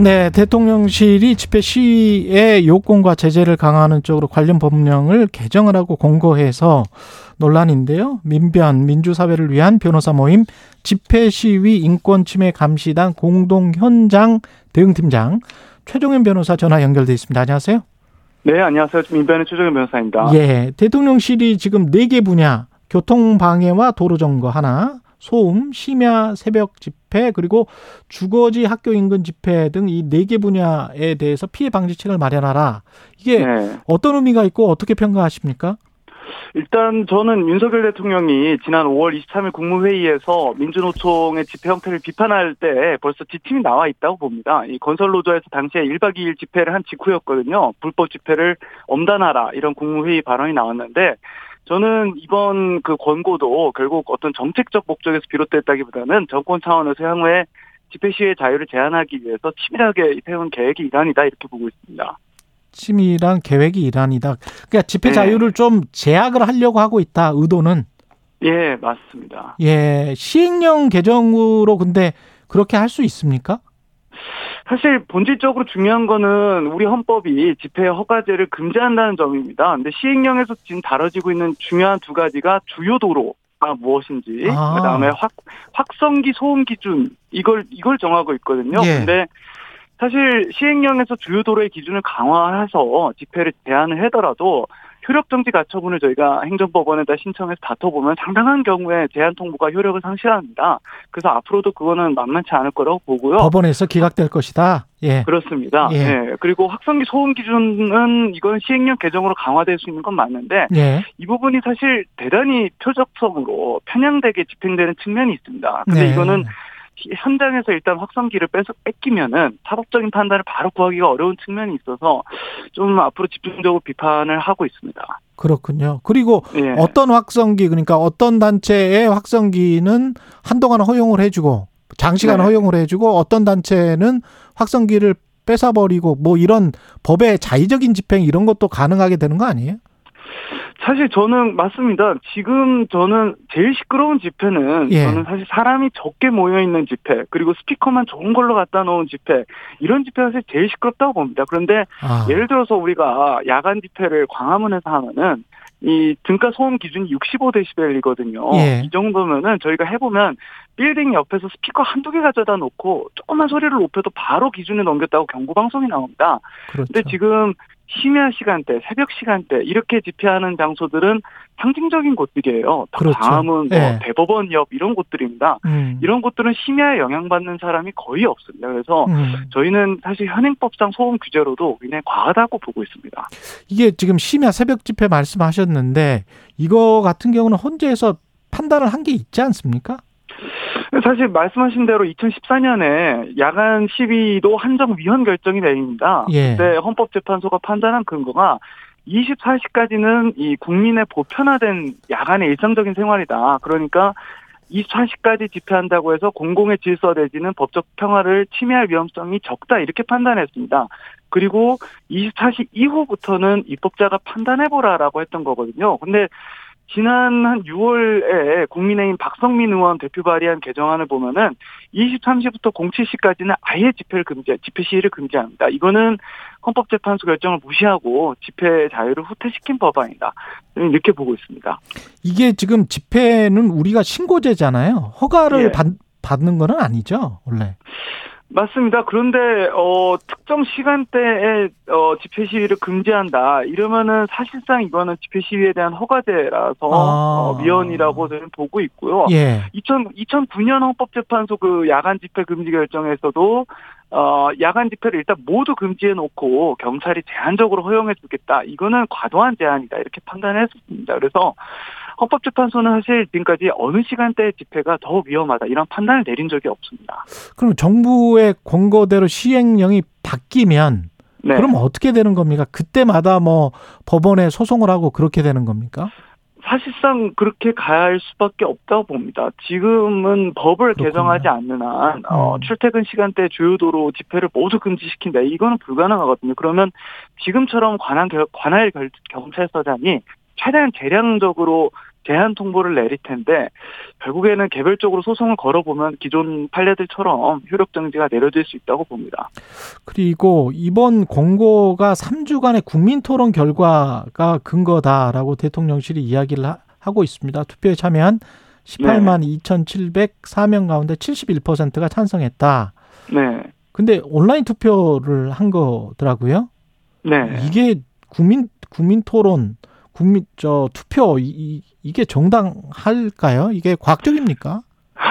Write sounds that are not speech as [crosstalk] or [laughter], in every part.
네, 대통령실이 집회 시위의 요건과 제재를 강화하는 쪽으로 관련 법령을 개정을 하고 공고해서 논란인데요. 민변 민주사회를 위한 변호사 모임 집회 시위 인권 침해 감시단 공동 현장 대응팀장 최종현 변호사 전화 연결돼 있습니다. 안녕하세요. 네, 안녕하세요. 민변의 최종현 변호사입니다. 예, 대통령실이 지금 네 개 분야 교통 방해와 도로 점거 하나, 소음, 심야 새벽 집 회 그리고 주거지 학교 인근 집회 등 이 네 개 분야에 대해서 피해 방지책을 마련하라. 이게 네. 어떤 의미가 있고 어떻게 평가하십니까? 일단 저는 윤석열 대통령이 지난 5월 23일 국무회의에서 민주노총의 집회 형태를 비판할 때 벌써 지침이 나와 있다고 봅니다. 이 건설노조에서 당시에 1박 2일 집회를 한 직후였거든요. 불법 집회를 엄단하라 이런 국무회의 발언이 나왔는데 저는 이번 그 권고도 결국 어떤 정책적 목적에서 비롯됐다기보다는 정권 차원에서 향후에 집회 시위의 자유를 제한하기 위해서 치밀하게 세운 계획이 일환이다 이렇게 보고 있습니다. 치밀한 계획이 일환이다. 그러니까 집회 네. 자유를 좀 제약을 하려고 하고 있다. 의도는. 예, 맞습니다. 예, 시행령 개정으로 근데 그렇게 할 수 있습니까? 사실 본질적으로 중요한 거는 우리 헌법이 집회 허가제를 금지한다는 점입니다. 근데 시행령에서 지금 다뤄지고 있는 중요한 두 가지가 주요 도로 가 무엇인지, 아. 그다음에 확 확성기 소음 기준 이걸 이걸 정하고 있거든요. 예. 근데 사실 시행령에서 주요 도로의 기준을 강화해서 집회를 제한을 하더라도 효력정지 가처분을 저희가 행정법원에다 신청해서 다퉈보면 상당한 경우에 제한 통보가 효력을 상실합니다. 그래서 앞으로도 그거는 만만치 않을 거라고 보고요. 법원에서 기각될 것이다. 예. 그렇습니다. 예. 예. 그리고 확성기 소음 기준은 이건 시행령 개정으로 강화될 수 있는 건 맞는데 예. 이 부분이 사실 대단히 표적성으로 편향되게 집행되는 측면이 있습니다. 근데 네. 이거는 현장에서 일단 확성기를 뺏어 뺏기면은 사법적인 판단을 바로 구하기가 어려운 측면이 있어서 좀 앞으로 집중적으로 비판을 하고 있습니다. 그렇군요. 그리고 예. 어떤 확성기 그러니까 어떤 단체의 확성기는 한동안 허용을 해주고 장시간 네. 허용을 해주고 어떤 단체는 확성기를 뺏어버리고 뭐 이런 법의 자의적인 집행 이런 것도 가능하게 되는 거 아니에요? 사실 저는 맞습니다. 지금 저는 제일 시끄러운 집회는 예. 저는 사실 사람이 적게 모여 있는 집회 그리고 스피커만 좋은 걸로 갖다 놓은 집회 이런 집회가 사실 제일 시끄럽다고 봅니다. 그런데 아. 예를 들어서 우리가 야간 집회를 광화문에서 하면은 이 등가 소음 기준이 65데시벨이거든요. 예. 이 정도면은 저희가 해보면 빌딩 옆에서 스피커 한두 개 가져다 놓고 조그만 소리를 높여도 바로 기준을 넘겼다고 경고 방송이 나옵니다. 그렇죠. 근데 지금 심야 시간대, 새벽 시간대 이렇게 집회하는 장소들은 상징적인 곳들이에요. 그렇죠. 다음은 뭐 네. 대법원 옆 이런 곳들입니다. 음. 이런 곳들은 심야에 영향받는 사람이 거의 없습니다. 그래서 음. 저희는 사실 현행법상 소음 규제로도 굉장히 과하다고 보고 있습니다. 이게 지금 심야 새벽 집회 말씀하셨는데 이거 같은 경우는 헌재에서 판단을 한 게 있지 않습니까? 사실 말씀하신 대로 2014년에 야간 시위도 한정 위헌 결정이 내립니다. 예. 그때 헌법재판소가 판단한 근거가 24시까지는 이 국민의 보편화된 야간의 일상적인 생활이다. 그러니까 24시까지 집회한다고 해서 공공의 질서 내지는 법적 평화를 침해할 위험성이 적다 이렇게 판단했습니다. 그리고 24시 이후부터는 입법자가 판단해보라라고 했던 거거든요. 근데 지난 한 6월에 국민의힘 박성민 의원 대표 발의한 개정안을 보면은 23시부터 07시까지는 아예 집회를 금지, 집회 시위를 금지합니다. 이거는 헌법재판소 결정을 무시하고 집회 자유를 후퇴시킨 법안이다. 이렇게 보고 있습니다. 이게 지금 집회는 우리가 신고제잖아요. 허가를 예. 받, 받는 거는 아니죠, 원래. 맞습니다. 그런데 어 특정 시간대에 어 집회 시위를 금지한다. 이러면은 사실상 이거는 집회 시위에 대한 허가제라서 아. 어, 위헌이라고 저는 보고 있고요. 예. 2000 2009년 헌법재판소 그 야간 집회 금지 결정에서도 어 야간 집회를 일단 모두 금지해 놓고 경찰이 제한적으로 허용해 주겠다. 이거는 과도한 제한이다. 이렇게 판단했습니다. 그래서 헌법재판소는 사실 지금까지 어느 시간대 집회가 더 위험하다 이런 판단을 내린 적이 없습니다. 그럼 정부의 권고대로 시행령이 바뀌면 네. 그럼 어떻게 되는 겁니까? 그때마다 뭐 법원에 소송을 하고 그렇게 되는 겁니까? 사실상 그렇게 가야 할 수밖에 없다고 봅니다. 지금은 법을 그렇군요. 개정하지 않는 한 어, 음. 출퇴근 시간대 주요도로 집회를 모두 금지시킨다. 이거는 불가능하거든요. 그러면 지금처럼 관할 관할 경찰서장이 최대한 재량적으로 제한 통보를 내릴 텐데 결국에는 개별적으로 소송을 걸어보면 기존 판례들처럼 효력 정지가 내려질 수 있다고 봅니다. 그리고 이번 공고가 3주간의 국민 토론 결과가 근거다라고 대통령실이 이야기를 하고 있습니다. 투표에 참여한 18만 네. 2,704명 가운데 71%가 찬성했다. 네. 근데 온라인 투표를 한 거더라고요. 네. 이게 국민 국민 토론 국민 저 투표 이, 이 게 정당할까요? 이게 과학적입니까?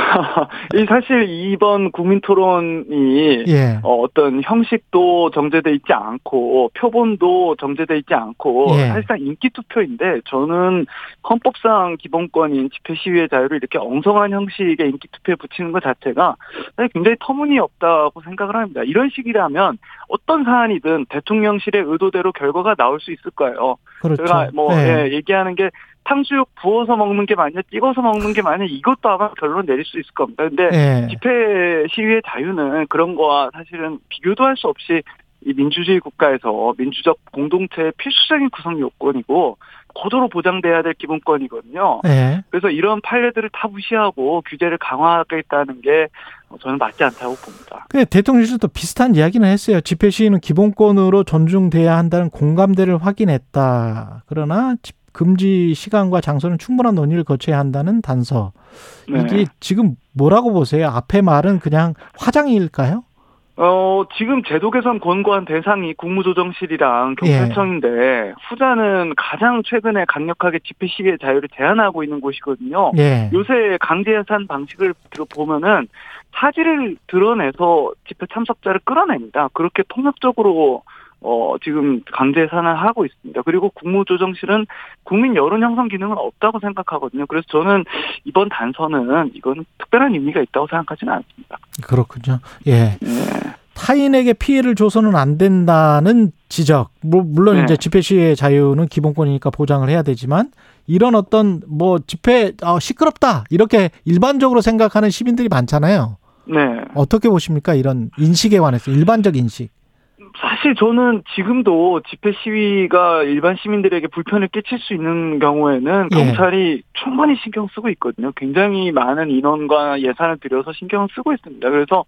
[laughs] 사실 이번 국민 토론이 예. 어, 떤 형식도 정제돼 있지 않고 표본도 정제돼 있지 않고 예. 사실상 인기 투표인데 저는 헌법상 기본권인 집회 시위의 자유를 이렇게 엉성한 형식의 인기 투표에 붙이는 것 자체가 굉장히 터무니없다고 생각을 합니다. 이런 식이라면 어떤 사안이든 대통령실의 의도대로 결과가 나올 수 있을 거예요. 그렇죠. 제가 뭐 예. 예, 얘기하는 게 탕수육 부어서 먹는 게 맞냐, 찍어서 먹는 게 맞냐, 이것도 아마 결론 내릴 수 있을 겁니다. 근데 네. 집회 시위의 자유는 그런 거와 사실은 비교도 할 수 없이 이 민주주의 국가에서 민주적 공동체의 필수적인 구성 요건이고 고도로 보장돼야 될 기본권이거든요. 네. 그래서 이런 판례들을 다 무시하고 규제를 강화하겠다는 게 저는 맞지 않다고 봅니다. 근데 대통령실도 비슷한 이야기는 했어요. 집회 시위는 기본권으로 존중돼야 한다는 공감대를 확인했다. 그러나 금지 시간과 장소는 충분한 논의를 거쳐야 한다는 단서. 네. 이게 지금 뭐라고 보세요? 앞에 말은 그냥 화장일까요? 어, 지금 제도 개선 권고한 대상이 국무조정실이랑 경찰청인데 예. 후자는 가장 최근에 강력하게 집회 시위의 자유를 제한하고 있는 곳이거든요. 예. 요새 강제 예산 방식을 보면은 사지를 드러내서 집회 참석자를 끌어냅니다. 그렇게 통합적으로 어, 지금 강제 산하하고 있습니다. 그리고 국무조정실은 국민 여론 형성 기능은 없다고 생각하거든요. 그래서 저는 이번 단서는 이건 특별한 의미가 있다고 생각하지는 않습니다. 그렇군요. 예. 네. 타인에게 피해를 줘서는 안 된다는 지적. 물론 네. 이제 집회 시위의 자유는 기본권이니까 보장을 해야 되지만 이런 어떤 뭐 집회 어, 시끄럽다 이렇게 일반적으로 생각하는 시민들이 많잖아요. 네. 어떻게 보십니까? 이런 인식에 관해서 일반적 인식. 사실 저는 지금도 집회 시위가 일반 시민들에게 불편을 끼칠 수 있는 경우에는 예. 경찰이 충분히 신경 쓰고 있거든요. 굉장히 많은 인원과 예산을 들여서 신경을 쓰고 있습니다. 그래서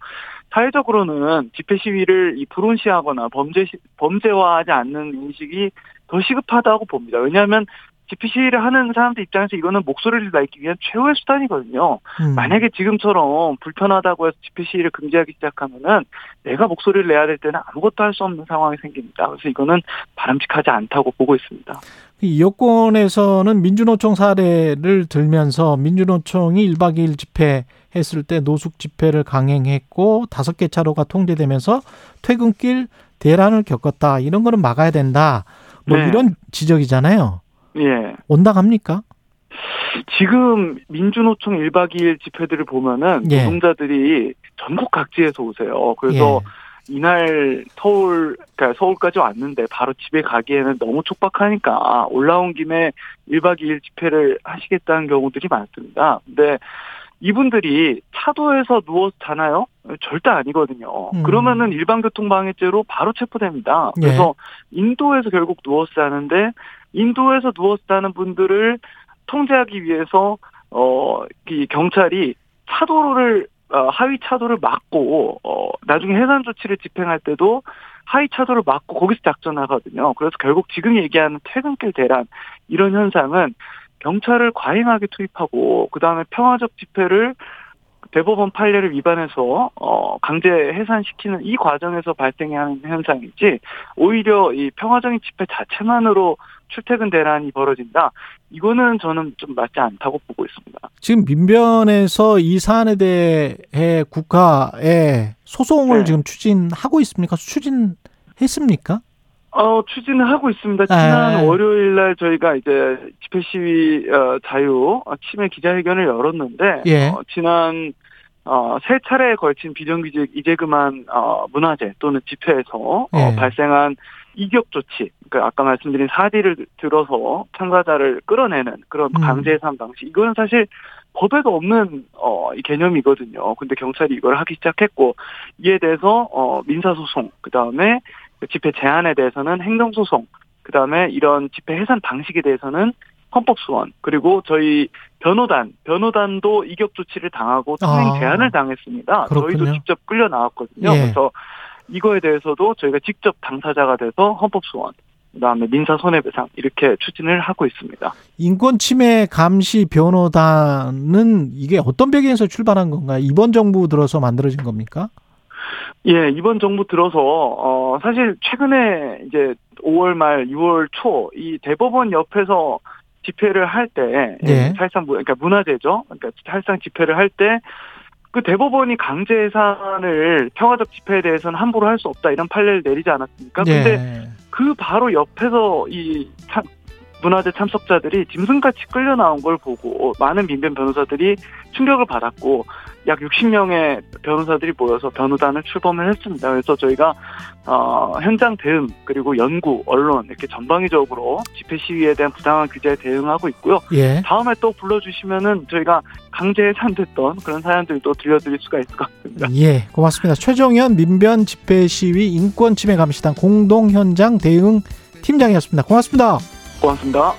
사회적으로는 집회 시위를 이 불온시하거나 범죄 범죄화하지 않는 인식이 더 시급하다고 봅니다. 왜냐하면 집회 시위를 하는 사람들 입장에서 이거는 목소리를 내기 위한 최후의 수단이거든요. 음. 만약에 지금처럼 불편하다고 해서 집회 시위를 금지하기 시작하면은 내가 목소리를 내야 될 때는 아무것도 할 수 없는 상황이 생깁니다. 그래서 이거는 바람직하지 않다고 보고 있습니다. 이 여권에서는 민주노총 사례를 들면서 민주노총이 1박 2일 집회 했을 때 노숙 집회를 강행했고 다섯 개 차로가 통제되면서 퇴근길 대란을 겪었다. 이런 거는 막아야 된다. 뭐 네. 이런 지적이잖아요. 예. 온당합니까? 지금 민주노총 1박 2일 집회들을 보면은 예. 노동자들이 전국 각지에서 오세요. 그래서 예. 이날 서울, 그러니까 서울까지 왔는데 바로 집에 가기에는 너무 촉박하니까 올라온 김에 1박 2일 집회를 하시겠다는 경우들이 많습니다. 근데 이분들이 차도에서 누워서 자나요? 절대 아니거든요. 음. 그러면은 일반교통방해죄로 바로 체포됩니다. 그래서 예. 인도에서 결국 누워서 자는데 인도에서 누워서 자는 분들을 통제하기 위해서 어 이 경찰이 차도를 어, 하위 차도를 막고 어 나중에 해산 조치를 집행할 때도 하위 차도를 막고 거기서 작전하거든요. 그래서 결국 지금 얘기하는 퇴근길 대란 이런 현상은 경찰을 과잉하게 투입하고 그 다음에 평화적 집회를 대법원 판례를 위반해서 어 강제 해산시키는 이 과정에서 발생하는 현상이지 오히려 이 평화적인 집회 자체만으로 출퇴근 대란이 벌어진다. 이거는 저는 좀 맞지 않다고 보고 있습니다. 지금 민변에서 이 사안에 대해 국가에 소송을 네. 지금 추진하고 있습니까? 추진했습니까? 어, 추진을 하고 있습니다. 지난 네. 월요일 날 저희가 이제 집회 시위 어, 자유 어, 침해 기자회견을 열었는데 예. 어, 지난 어, 세 차례에 걸친 비정규직 이재 그만 어, 문화재 또는 집회에서 네. 어, 예. 발생한 이격 조치, 그러니까 아까 말씀드린 사디를 들어서 참가자를 끌어내는 그런 음. 강제 해산 방식, 이거는 사실 법에도 없는 어, 이 개념이거든요. 근데 경찰이 이걸 하기 시작했고 이에 대해서 어, 민사소송, 그 다음에 집회 제한에 대해서는 행정소송, 그 다음에 이런 집회 해산 방식에 대해서는 헌법소원 그리고 저희 변호단 변호단도 이격 조치를 당하고 통행 아, 제한을 당했습니다. 그렇군요. 저희도 직접 끌려 나왔거든요. 예. 그래서 이거에 대해서도 저희가 직접 당사자가 돼서 헌법소원 그다음에 민사 손해배상 이렇게 추진을 하고 있습니다. 인권 침해 감시 변호단은 이게 어떤 배경에서 출발한 건가요? 이번 정부 들어서 만들어진 겁니까? 예, 이번 정부 들어서 어 사실 최근에 이제 5월 말 6월 초 이 대법원 옆에서 집회를 할때 네. 사실상 그러니까 문화재죠. 그러니까 사실상 집회를 할 때 그 대법원이 강제 해산을 평화적 집회에 대해서는 함부로 할 수 없다 이런 판례를 내리지 않았습니까? 네. 근데 그 바로 옆에서 이 참, 문화재 참석자들이 짐승같이 끌려 나온 걸 보고 많은 민변 변호사들이 충격을 받았고 약 60명의 변호사들이 모여서 변호단을 출범을 했습니다. 그래서 저희가 어, 현장 대응 그리고 연구, 언론 이렇게 전방위적으로 집회 시위에 대한 부당한 규제에 대응하고 있고요. 예. 다음에 또 불러주시면은 저희가 강제 해산됐던 그런 사연들도 들려드릴 수가 있을 것 같습니다. 예, 고맙습니다. 최종현 민변 집회 시위 인권 침해 감시단 공동 현장 대응 팀장이었습니다. 고맙습니다. 고맙습니다.